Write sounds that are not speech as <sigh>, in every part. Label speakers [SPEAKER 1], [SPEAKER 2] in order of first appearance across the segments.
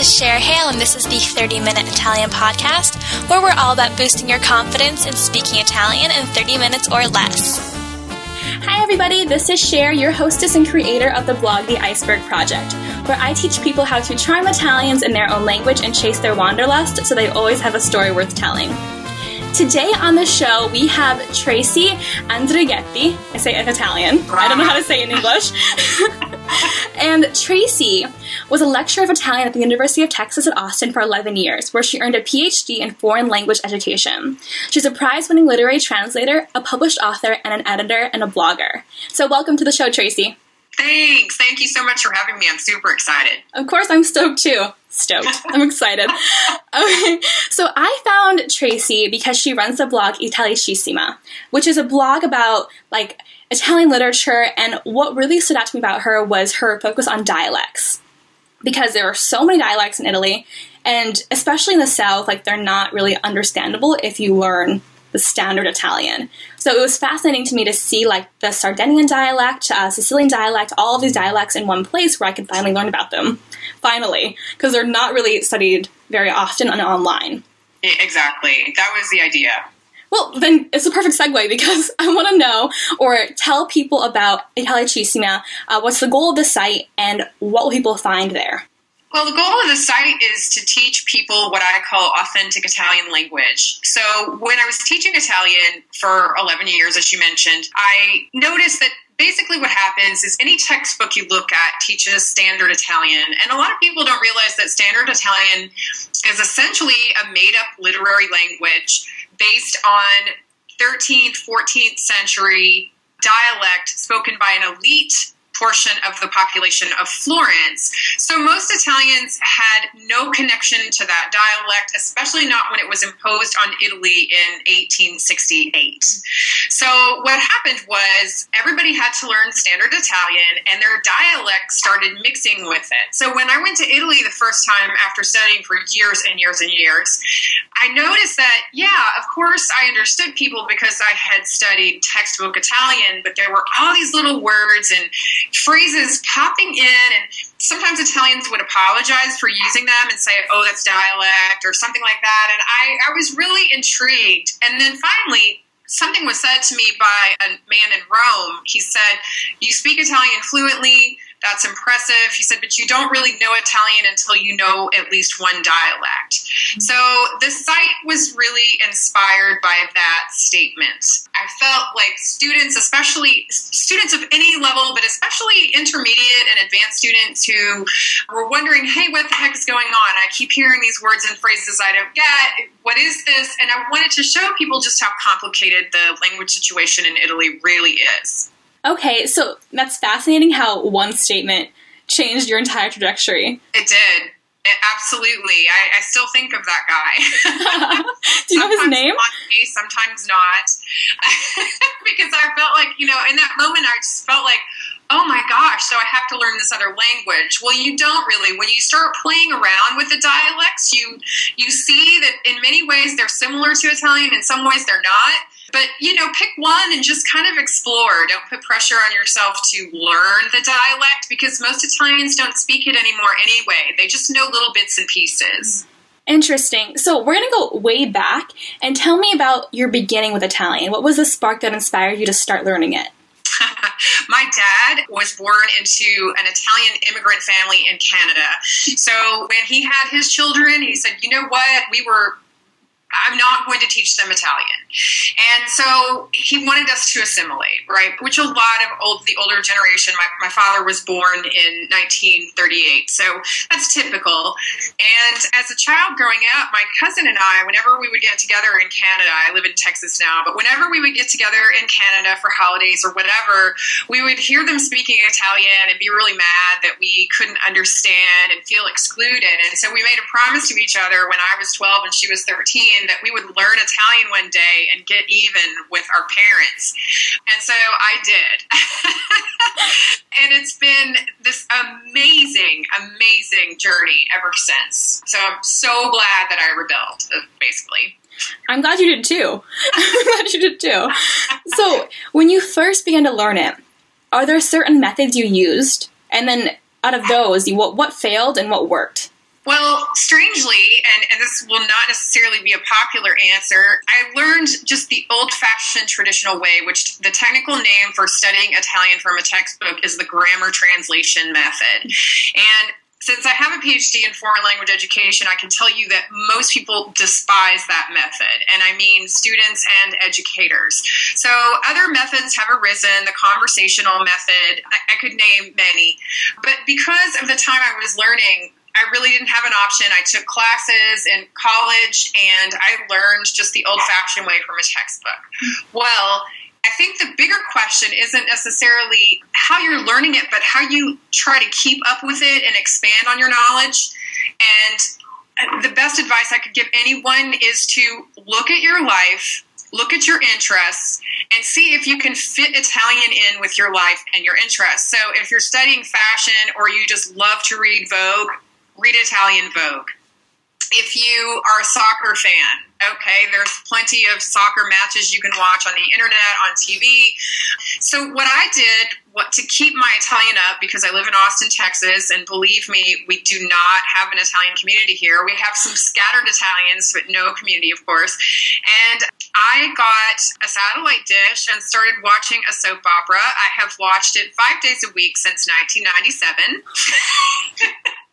[SPEAKER 1] is Cher Hale, and this is the 30 Minute Italian Podcast, where we're all about boosting your confidence in speaking Italian in 30 minutes or less.
[SPEAKER 2] Hi, everybody. This is Cher, your hostess and creator of the blog The Iceberg Project, where I teach people how to charm Italians in their own language and chase their wanderlust so they always have a story worth telling. Today on the show, we have Traci Andrighetti. I say it in Italian. I don't know how to say it in English. <laughs> and Traci was a lecturer of Italian at the University of Texas at Austin for 11 years, where she earned a PhD in foreign language education. She's a prize winning literary translator, a published author, and an editor and a blogger. So, welcome to the show, Traci.
[SPEAKER 3] Thanks. Thank you so much for having me. I'm super excited.
[SPEAKER 2] Of course, I'm stoked too. Stoked. <laughs> I'm excited. Okay, so I found Traci because she runs the blog Italicissima, which is a blog about like Italian literature. And what really stood out to me about her was her focus on dialects, because there are so many dialects in Italy, and especially in the South, like they're not really understandable if you learn the standard Italian. So it was fascinating to me to see like the Sardinian dialect, uh, Sicilian dialect, all of these dialects in one place where I could finally learn about them. Finally, because they're not really studied very often on online.
[SPEAKER 3] Exactly. That was the idea.
[SPEAKER 2] Well, then it's a perfect segue because <laughs> I want to know or tell people about Italicissima. Uh, what's the goal of the site and what will people find there?
[SPEAKER 3] Well, the goal of the site is to teach people what I call authentic Italian language. So, when I was teaching Italian for 11 years, as you mentioned, I noticed that basically what happens is any textbook you look at teaches standard Italian. And a lot of people don't realize that standard Italian is essentially a made up literary language based on 13th, 14th century dialect spoken by an elite portion of the population of Florence. So most Italians had no connection to that dialect, especially not when it was imposed on Italy in 1868. So what happened was everybody had to learn standard Italian and their dialect started mixing with it. So when I went to Italy the first time after studying for years and years and years, I noticed that, yeah, of course I understood people because I had studied textbook Italian, but there were all these little words and phrases popping in and sometimes Italians would apologize for using them and say, oh, that's dialect or something like that. And I, I was really intrigued. And then finally, something was said to me by a man in Rome. He said, You speak Italian fluently. That's impressive. He said, but you don't really know Italian until you know at least one dialect. Mm-hmm. So the site was really inspired by that statement. I felt like students, especially students of any level, but especially intermediate and advanced students who were wondering, hey, what the heck is going on? I keep hearing these words and phrases I don't get. What is this? And I wanted to show people just how complicated the language situation in Italy really is.
[SPEAKER 2] Okay, so that's fascinating how one statement changed your entire trajectory.
[SPEAKER 3] It did. It, absolutely. I, I, still think of that guy. <laughs>
[SPEAKER 2] Do you know his name?
[SPEAKER 3] Me, sometimes not. <laughs> because I felt like, you know, in that moment, I just felt like, oh my gosh, so I have to learn this other language. Well, you don't really. When you start playing around with the dialects, you you see that in many ways they're similar to Italian, in some ways they're not. But, you know, pick one and just kind of explore. Don't put pressure on yourself to learn the dialect because most Italians don't speak it anymore anyway. They just know little bits and pieces.
[SPEAKER 2] Interesting. So we're going to go way back and tell me about your beginning with Italian. What was the spark that inspired you to start learning it? <laughs>
[SPEAKER 3] My dad was born into an Italian immigrant family in Canada. So when he had his children, he said, you know what? We were I'm not going to teach them Italian. And so he wanted us to assimilate, right? Which a lot of old, the older generation, my, my father was born in 1938. So that's typical. And as a child growing up, my cousin and I, whenever we would get together in Canada, I live in Texas now, but whenever we would get together in Canada for holidays or whatever, we would hear them speaking Italian and be really mad that we couldn't understand and feel excluded. And so we made a promise to each other when I was 12 and she was 13 that we would learn Italian one day and get even with our parents. And so I did. <laughs> and it's been this amazing, amazing journey ever since. So I'm so glad that I rebelled, basically.
[SPEAKER 2] I'm glad you did too. <laughs> I'm glad you did too. So, when you first began to learn it, are there certain methods you used? And then out of those, what what failed and what worked?
[SPEAKER 3] Well, strangely, and, and this will not necessarily be a popular answer, I learned just the old fashioned traditional way, which the technical name for studying Italian from a textbook is the grammar translation method. And since I have a PhD in foreign language education, I can tell you that most people despise that method. And I mean students and educators. So other methods have arisen, the conversational method, I, I could name many. But because of the time I was learning, I really didn't have an option. I took classes in college and I learned just the old fashioned way from a textbook. Well, I think the bigger question isn't necessarily how you're learning it, but how you try to keep up with it and expand on your knowledge. And uh, the best advice I could give anyone is to look at your life, look at your interests, and see if you can fit Italian in with your life and your interests. So if you're studying fashion or you just love to read Vogue, read Italian Vogue. If you are a soccer fan, okay, there's plenty of soccer matches you can watch on the internet, on TV. So what I did what to keep my Italian up because I live in Austin, Texas, and believe me, we do not have an Italian community here. We have some scattered Italians, but no community, of course. And I got a satellite dish and started watching a soap opera. I have watched it five days a week since 1997. <laughs>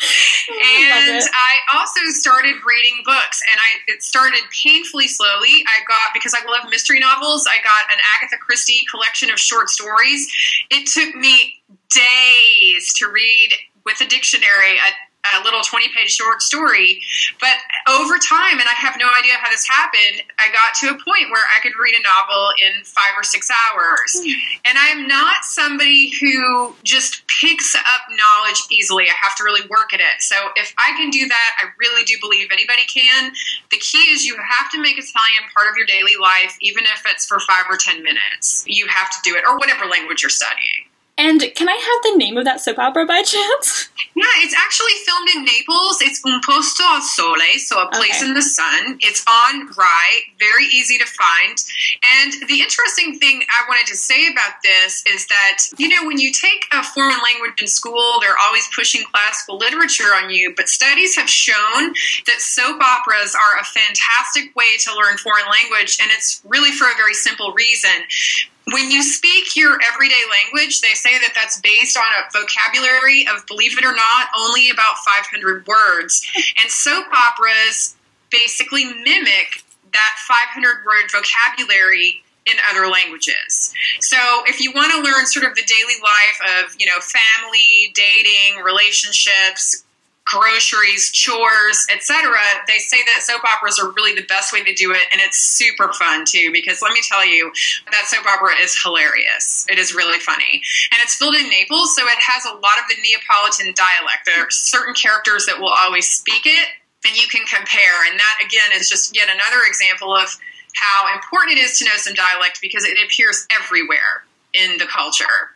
[SPEAKER 3] <laughs> and I, also started reading books, and I it started painfully slowly. I got because I love mystery novels. I got an Agatha Christie collection of short stories. It took me days to read with a dictionary a a little 20 page short story. But over time, and I have no idea how this happened, I got to a point where I could read a novel in five or six hours. And I'm not somebody who just picks up knowledge easily. I have to really work at it. So if I can do that, I really do believe anybody can. The key is you have to make Italian part of your daily life, even if it's for five or 10 minutes. You have to do it, or whatever language you're studying.
[SPEAKER 2] And can I have the name of that soap opera by chance?
[SPEAKER 3] Yeah, it's actually filmed in Naples. It's Un Posto al Sole, so a place okay. in the sun. It's on Rai, very easy to find. And the interesting thing I wanted to say about this is that, you know, when you take a foreign language in school, they're always pushing classical literature on you, but studies have shown that soap operas are a fantastic way to learn foreign language, and it's really for a very simple reason when you speak your everyday language, they say that that's based on a vocabulary of, believe it or not, only about 500 words. <laughs> And soap operas basically mimic that 500 word vocabulary in other languages. So if you want to learn sort of the daily life of, you know, family, dating, relationships, groceries, chores, etc. They say that soap operas are really the best way to do it, and it's super fun too. Because let me tell you, that soap opera is hilarious. It is really funny, and it's filmed in Naples, so it has a lot of the Neapolitan dialect. There are certain characters that will always speak it, and you can compare. And that again is just yet another example of how important it is to know some dialect because it appears everywhere in the culture.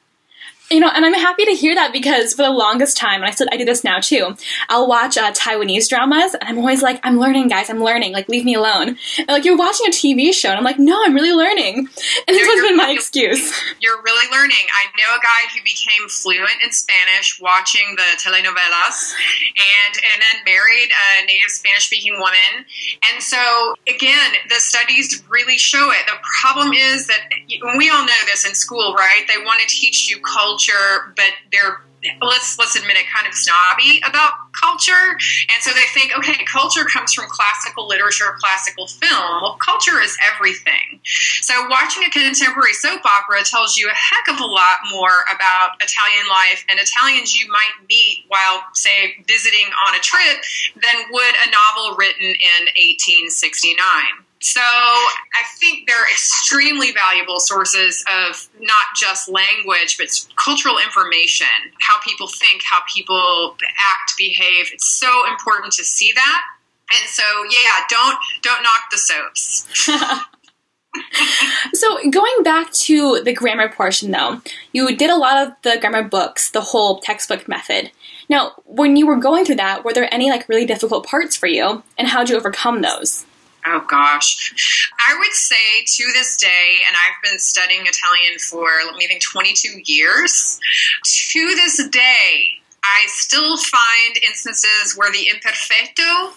[SPEAKER 2] You know, and I'm happy to hear that because for the longest time, and I said I do this now too, I'll watch uh, Taiwanese dramas, and I'm always like, I'm learning, guys, I'm learning, like, leave me alone. And like, you're watching a TV show, and I'm like, no, I'm really learning. <laughs> And this has been my excuse.
[SPEAKER 3] You're really learning. I know a guy who became fluent in Spanish watching the telenovelas, and, and then married a native Spanish speaking woman. And so, again, the studies really show it. The problem is that we all know this in school, right? They want to teach you culture culture, but they're let's let's admit it kind of snobby about culture. And so they think okay culture comes from classical literature classical film. Well culture is everything. So watching a contemporary soap opera tells you a heck of a lot more about italian life and italians you might meet while say visiting on a trip than would a novel written in 1869 so I think they're extremely valuable sources of not just language, but cultural information, how people think, how people act, behave. It's so important to see that. And so, yeah, don't don't knock the soaps. <laughs>
[SPEAKER 2] so going back to the grammar portion though you did a lot of the grammar books the whole textbook method now when you were going through that were there any like really difficult parts for you and how did you overcome those
[SPEAKER 3] Oh gosh. I would say to this day, and I've been studying Italian for, let me think, 22 years. To this day, I still find instances where the imperfetto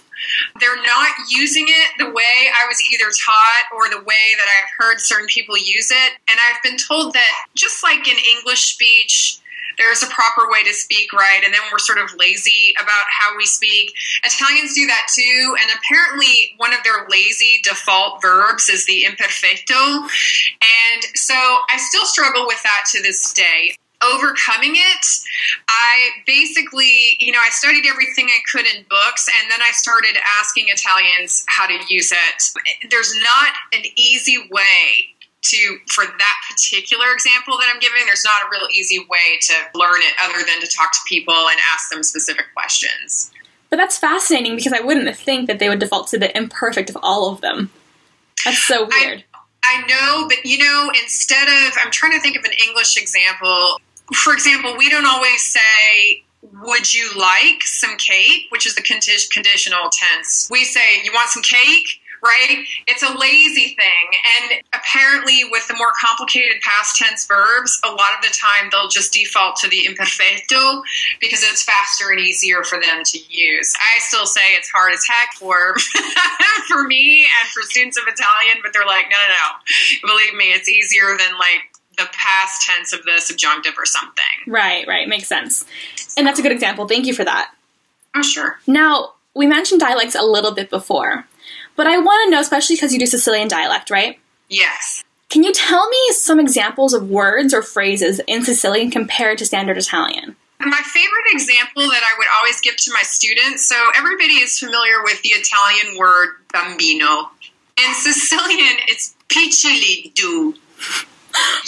[SPEAKER 3] they're not using it the way I was either taught or the way that I've heard certain people use it. And I've been told that just like in English speech, there's a proper way to speak right, and then we're sort of lazy about how we speak. Italians do that too, and apparently one of their lazy default verbs is the imperfetto. And so I still struggle with that to this day overcoming it, I basically, you know, I studied everything I could in books and then I started asking Italians how to use it. There's not an easy way to for that particular example that I'm giving, there's not a real easy way to learn it other than to talk to people and ask them specific questions.
[SPEAKER 2] But that's fascinating because I wouldn't think that they would default to the imperfect of all of them. That's so weird.
[SPEAKER 3] I, I know, but you know, instead of, I'm trying to think of an English example for example, we don't always say, would you like some cake, which is the conditional tense. We say, you want some cake? Right? It's a lazy thing. And apparently, with the more complicated past tense verbs, a lot of the time they'll just default to the imperfetto because it's faster and easier for them to use. I still say it's hard as heck for, <laughs> for me and for students of Italian, but they're like, no, no, no. Believe me, it's easier than like the past tense of the subjunctive or something.
[SPEAKER 2] Right, right. Makes sense. And that's a good example. Thank you for that.
[SPEAKER 3] Oh, sure.
[SPEAKER 2] Now, we mentioned dialects a little bit before, but I want to know, especially because you do Sicilian dialect, right?
[SPEAKER 3] Yes.
[SPEAKER 2] Can you tell me some examples of words or phrases in Sicilian compared to standard Italian?
[SPEAKER 3] My favorite example that I would always give to my students so, everybody is familiar with the Italian word bambino. In Sicilian, it's picciliddu.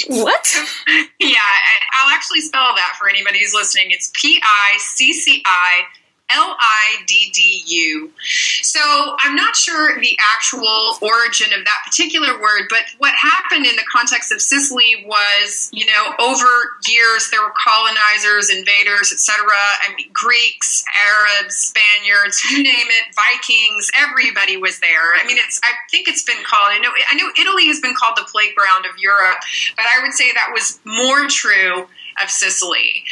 [SPEAKER 2] What? <laughs>
[SPEAKER 3] yeah, I'll actually spell that for anybody who's listening. It's P I C C I L I D D U. So I'm not sure the actual origin of that particular word, but what happened in the context of Sicily was, you know, over years there were colonizers, invaders, etc. I mean, Greeks, Arabs, Spaniards, you name it, Vikings, everybody was there. I mean, it's I think it's been called. I know I know Italy has been called the playground of Europe, but I would say that was more true of Sicily.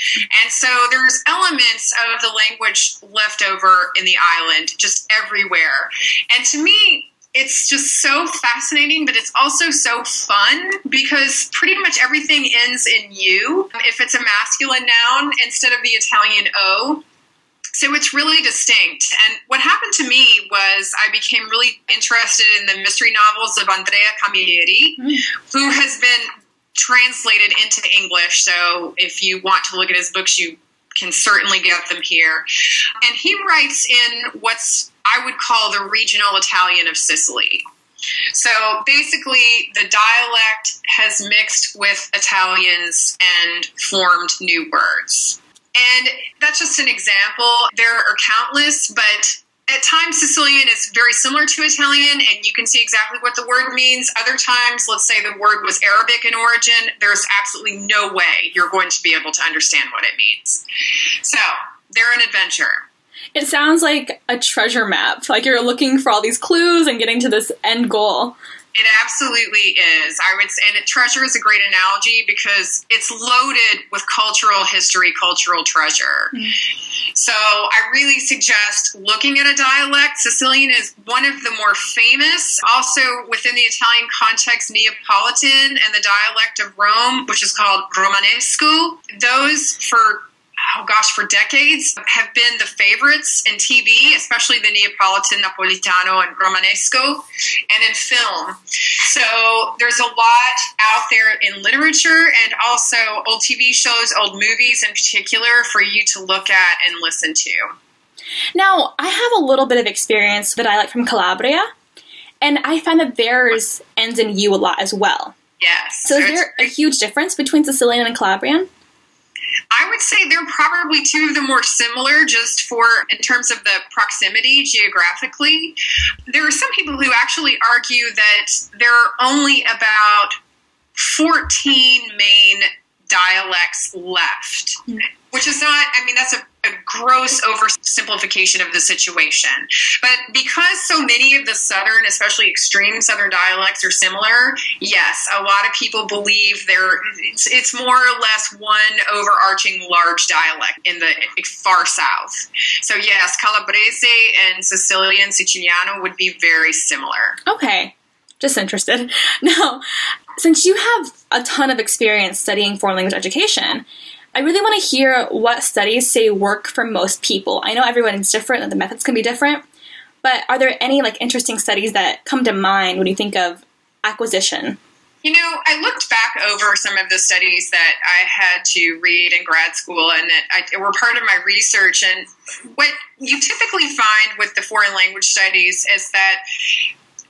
[SPEAKER 3] And so there's elements of the language left over in the island just everywhere. And to me, it's just so fascinating, but it's also so fun because pretty much everything ends in you if it's a masculine noun instead of the Italian O. So it's really distinct. And what happened to me was I became really interested in the mystery novels of Andrea Camilleri, mm. who has been translated into English. So if you want to look at his books, you can certainly get them here. And he writes in what's I would call the regional Italian of Sicily. So basically, the dialect has mixed with Italians and formed new words. And that's just an example. There are countless, but at times Sicilian is very similar to Italian, and you can see exactly what the word means. Other times, let's say the word was Arabic in origin, there's absolutely no way you're going to be able to understand what it means. So, they're an adventure.
[SPEAKER 2] It sounds like a treasure map. Like you're looking for all these clues and getting to this end goal.
[SPEAKER 3] It absolutely is. I would say, and treasure is a great analogy because it's loaded with cultural history, cultural treasure. Mm. So I really suggest looking at a dialect. Sicilian is one of the more famous. Also, within the Italian context, Neapolitan and the dialect of Rome, which is called Romanesco. Those for oh gosh, for decades have been the favorites in TV, especially the Neapolitan, Napolitano, and Romanesco, and in film. So there's a lot out there in literature and also old TV shows, old movies in particular, for you to look at and listen to.
[SPEAKER 2] Now, I have a little bit of experience that I like from Calabria, and I find that theirs ends in U a lot as well.
[SPEAKER 3] Yes.
[SPEAKER 2] So is there a huge difference between Sicilian and Calabrian?
[SPEAKER 3] I would say they're probably two of the more similar, just for in terms of the proximity geographically. There are some people who actually argue that there are only about 14 main dialects left. Mm. Which is not, I mean, that's a, a gross oversimplification of the situation. But because so many of the Southern, especially extreme Southern dialects are similar, yes, a lot of people believe they're, it's, it's more or less one overarching large dialect in the far South. So, yes, Calabrese and Sicilian Siciliano would be very similar.
[SPEAKER 2] Okay just interested. <laughs> Now, since you have a ton of experience studying foreign language education, I really want to hear what studies say work for most people. I know everyone is different and the methods can be different, but are there any like interesting studies that come to mind when you think of acquisition?
[SPEAKER 3] You know, I looked back over some of the studies that I had to read in grad school and that I, were part of my research. And what you typically find with the foreign language studies is that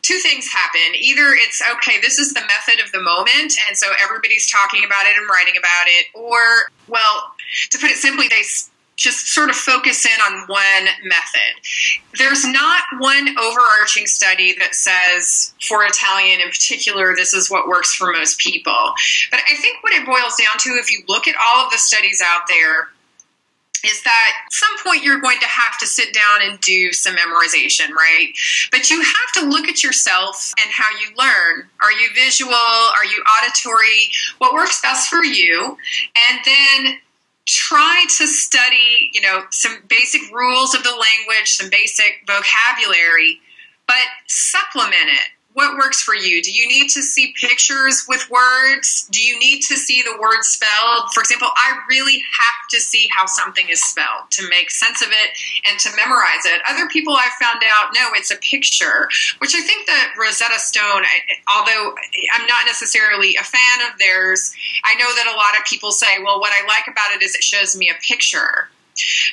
[SPEAKER 3] two things happen. Either it's okay, this is the method of the moment, and so everybody's talking about it and writing about it, or, well, to put it simply, they just sort of focus in on one method. There's not one overarching study that says, for Italian in particular, this is what works for most people. But I think what it boils down to, if you look at all of the studies out there, is that at some point you're going to have to sit down and do some memorization, right? But you have to look at yourself and how you learn. Are you visual? Are you auditory? What works best for you? And then try to study, you know, some basic rules of the language, some basic vocabulary, but supplement it what works for you? Do you need to see pictures with words? Do you need to see the word spelled? For example, I really have to see how something is spelled to make sense of it and to memorize it. Other people I've found out, no, it's a picture, which I think that Rosetta Stone, although I'm not necessarily a fan of theirs, I know that a lot of people say, well, what I like about it is it shows me a picture.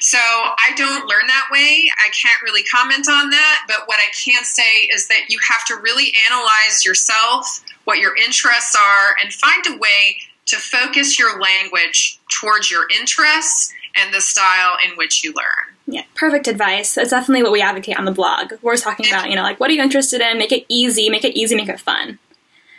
[SPEAKER 3] So I don't learn that way. I can't really comment on that. But what I can say is that you have to really analyze yourself, what your interests are, and find a way to focus your language towards your interests and the style in which you learn.
[SPEAKER 2] Yeah, perfect advice. That's definitely what we advocate on the blog. We're talking about, you know, like what are you interested in? Make it easy, make it easy, make it fun.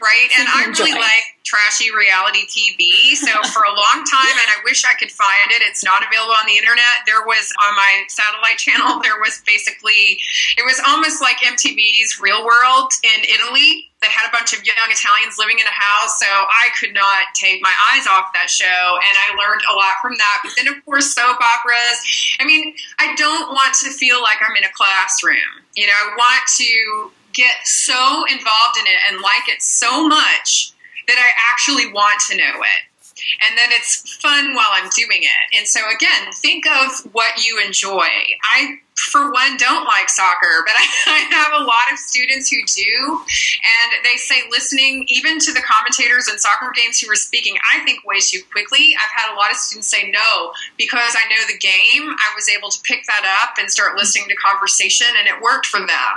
[SPEAKER 3] Right. And I really like trashy reality TV. So for a long time, and I wish I could find it, it's not available on the internet. There was on my satellite channel, <laughs> there was basically, it was almost like MTV's Real World in Italy that had a bunch of young Italians living in a house. So I could not take my eyes off that show. And I learned a lot from that. But then, of course, soap operas. I mean, I don't want to feel like I'm in a classroom. You know, I want to get so involved in it and like it so much that I actually want to know it and then it's fun while I'm doing it. And so, again, think of what you enjoy. I for one, don't like soccer, <laughs> but I, I, have a lot of students who do. And they say listening even to the commentators in soccer games who are speaking, I think way too quickly. I've had a lot of students say no, because I know the game, I was able to pick that up and start listening to conversation, and it worked for them.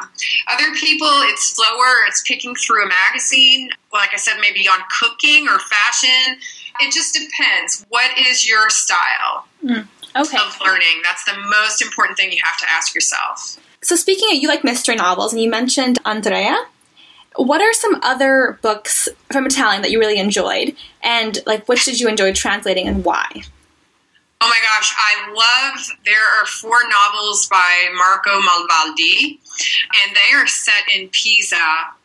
[SPEAKER 3] Other people, it's slower, it's picking through a magazine, like I said, maybe on cooking or fashion. It just depends. What is your style? Mm okay. of learning. That's the most important thing you have to ask yourself.
[SPEAKER 2] So, speaking of, you like mystery novels, and you mentioned Andrea. What are some other books from Italian that you really enjoyed? And, like, which did you enjoy translating and why?
[SPEAKER 3] Oh my gosh, I love. There are four novels by Marco Malvaldi, and they are set in Pisa,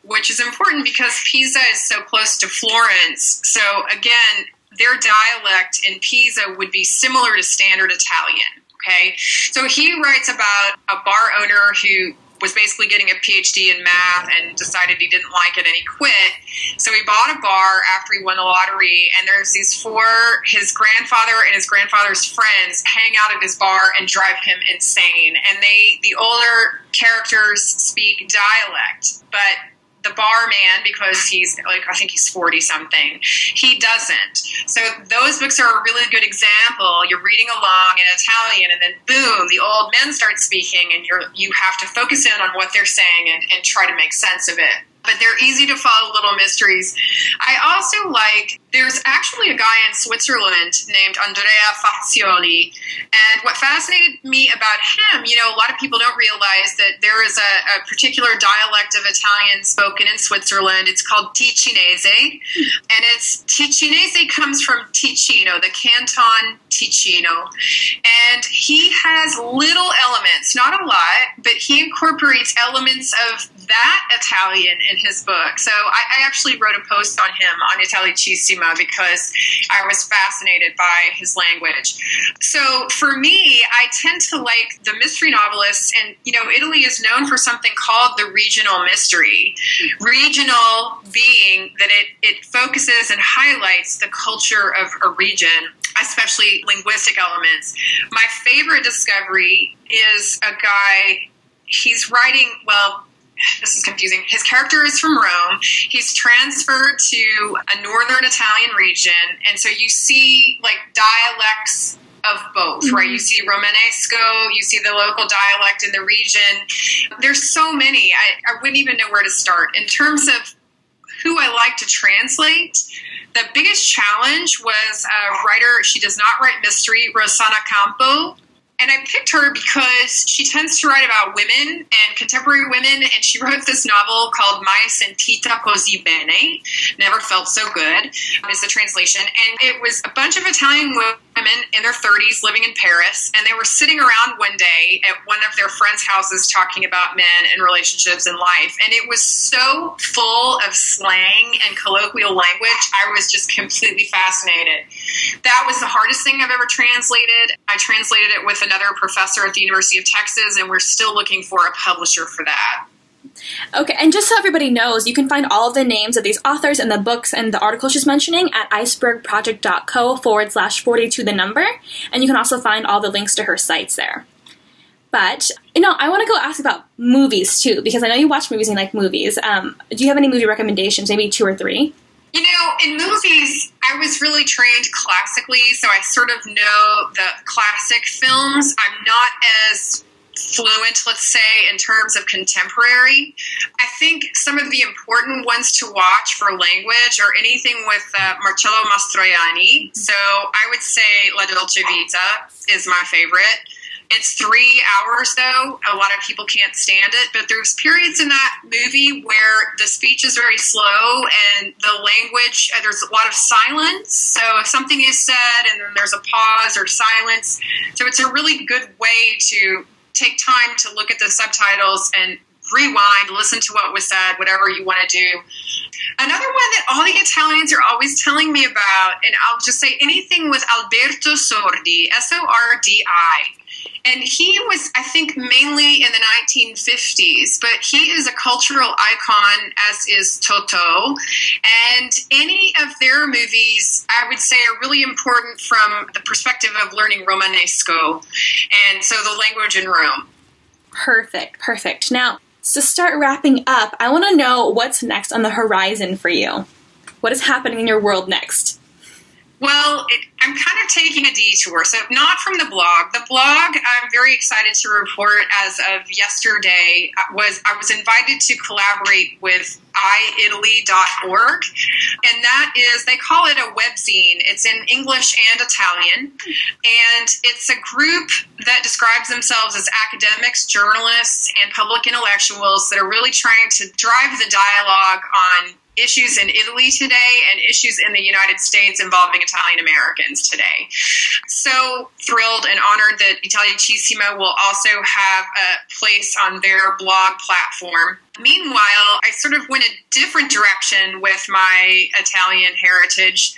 [SPEAKER 3] which is important because Pisa is so close to Florence. So, again, their dialect in Pisa would be similar to standard Italian. Okay, so he writes about a bar owner who was basically getting a PhD in math and decided he didn't like it and he quit. So he bought a bar after he won the lottery, and there's these four his grandfather and his grandfather's friends hang out at his bar and drive him insane. And they the older characters speak dialect, but the barman because he's like I think he's forty something. He doesn't. So those books are a really good example. You're reading along in Italian, and then boom, the old men start speaking, and you're you have to focus in on what they're saying and, and try to make sense of it but they're easy to follow little mysteries. I also like there's actually a guy in Switzerland named Andrea Fazioli. And what fascinated me about him, you know, a lot of people don't realize that there is a, a particular dialect of Italian spoken in Switzerland. It's called Ticinese. And it's Ticinese comes from Ticino, the canton Ticino. And he has little elements, not a lot, but he incorporates elements of that Italian in his book. So I, I actually wrote a post on him on Because I was fascinated by his language. So for me, I tend to like the mystery novelists, and you know, Italy is known for something called the regional mystery. Regional being that it, it focuses and highlights the culture of a region especially linguistic elements. My favorite discovery is a guy, he's writing, well, this is confusing. His character is from Rome. He's transferred to a northern Italian region, and so you see like dialects of both, mm-hmm. right? You see Romanesco, you see the local dialect in the region. There's so many. I, I wouldn't even know where to start. In terms of who I like to translate, the biggest challenge was a writer, she does not write mystery, Rossana Campo. And I picked her because she tends to write about women and contemporary women, and she wrote this novel called Mai Sentita Così Bene, Never Felt So Good, is the translation. And it was a bunch of Italian women women in their 30s living in Paris, and they were sitting around one day at one of their friends' houses talking about men and relationships and life. And it was so full of slang and colloquial language, I was just completely fascinated. That was the hardest thing I've ever translated. I translated it with another professor at the University of Texas, and we're still looking for a publisher for that.
[SPEAKER 2] Okay, and just so everybody knows, you can find all of the names of these authors and the books and the articles she's mentioning at icebergproject.co forward slash 42 the number, and you can also find all the links to her sites there. But, you know, I want to go ask about movies too, because I know you watch movies and like movies. Um, do you have any movie recommendations, maybe two or three?
[SPEAKER 3] You know, in movies, I was really trained classically, so I sort of know the classic films. I'm not as fluent, let's say, in terms of contemporary. I think some of the important ones to watch for language are anything with uh, Marcello Mastroianni. So I would say La Dolce Vita is my favorite. It's three hours though. A lot of people can't stand it, but there's periods in that movie where the speech is very slow and the language, uh, there's a lot of silence. So if something is said and then there's a pause or silence. So it's a really good way to take time to look at the subtitles and rewind, listen to what was said, whatever you want to do. Another one that all the Italians are always telling me about, and I'll just say anything with Alberto Sordi, S O R D I. And he was, I think, mainly in the 1950s, but he is a cultural icon, as is Totò. And any of their movies, I would say, are really important from the perspective of learning Romanesco, and so the language in Rome.
[SPEAKER 2] Perfect, perfect. Now, to start wrapping up, I want to know what's next on the horizon for you. What is happening in your world next?
[SPEAKER 3] Well, it, I'm kind of taking a detour. So, not from the blog. The blog, I'm very excited to report as of yesterday, was I was invited to collaborate with iitaly.org. And that is, they call it a webzine. It's in English and Italian. And it's a group that describes themselves as academics, journalists, and public intellectuals that are really trying to drive the dialogue on issues in Italy today and issues in the United States involving Italian Americans today. So thrilled and honored that Italicissima will also have a place on their blog platform. Meanwhile, I sort of went a different direction with my Italian heritage,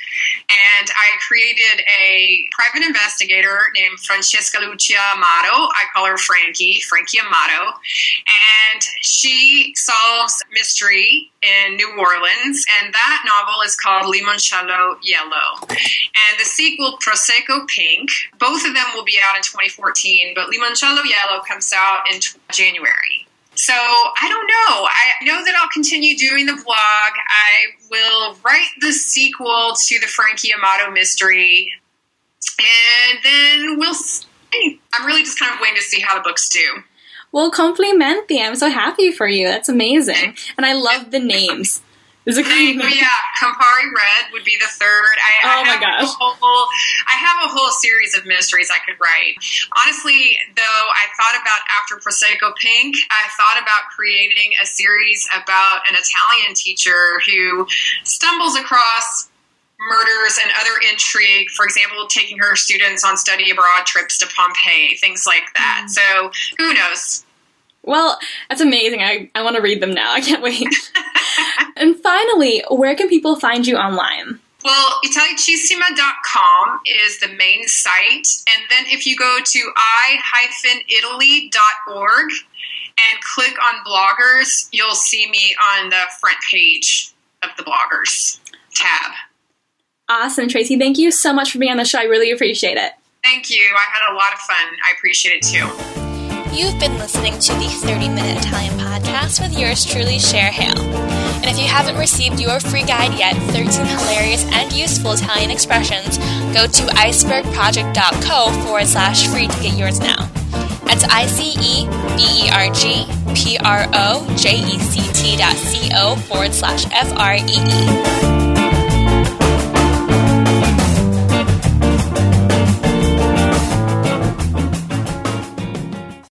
[SPEAKER 3] and I created a private investigator named Francesca Lucia Amato. I call her Frankie, Frankie Amato, and she solves mystery in New Orleans, and that novel is called Limoncello Yellow. And the sequel, Prosecco Pink, both of them will be out in 2014, but Limoncello Yellow comes out in January. So I don't know. I know that I'll continue doing the blog. I will write the sequel to the Frankie Amato mystery, and then we'll see. I'm really just kind of waiting to see how the books do.
[SPEAKER 2] Well, compliment complimenti. I'm so happy for you. That's amazing. And I love the names. Is it
[SPEAKER 3] yeah, Campari Red would be the third. I,
[SPEAKER 2] oh
[SPEAKER 3] I
[SPEAKER 2] my
[SPEAKER 3] have
[SPEAKER 2] gosh.
[SPEAKER 3] A whole, I have a whole series of mysteries I could write. Honestly, though, I thought about after Prosecco Pink, I thought about creating a series about an Italian teacher who stumbles across murders and other intrigue. For example, taking her students on study abroad trips to Pompeii, things like that.
[SPEAKER 2] Mm.
[SPEAKER 3] So who knows?
[SPEAKER 2] Well, that's amazing. I, I want to read them now. I can't wait. <laughs> and finally, where can people find you online?
[SPEAKER 3] Well, Italicissima.com is the main site. And then if you go to i-italy.org and click on bloggers, you'll see me on the front page of the bloggers tab.
[SPEAKER 2] Awesome, Traci. Thank you so much for being on the show. I really appreciate it.
[SPEAKER 3] Thank you. I had a lot of fun. I appreciate it too.
[SPEAKER 1] You've been listening to the 30 Minute Italian Podcast with yours truly, Cher Hale. And if you haven't received your free guide yet, 13 hilarious and useful Italian expressions, go to icebergproject.co forward slash free to get yours now. That's I C E B E R G P R O J E C T dot C O forward slash F R E E.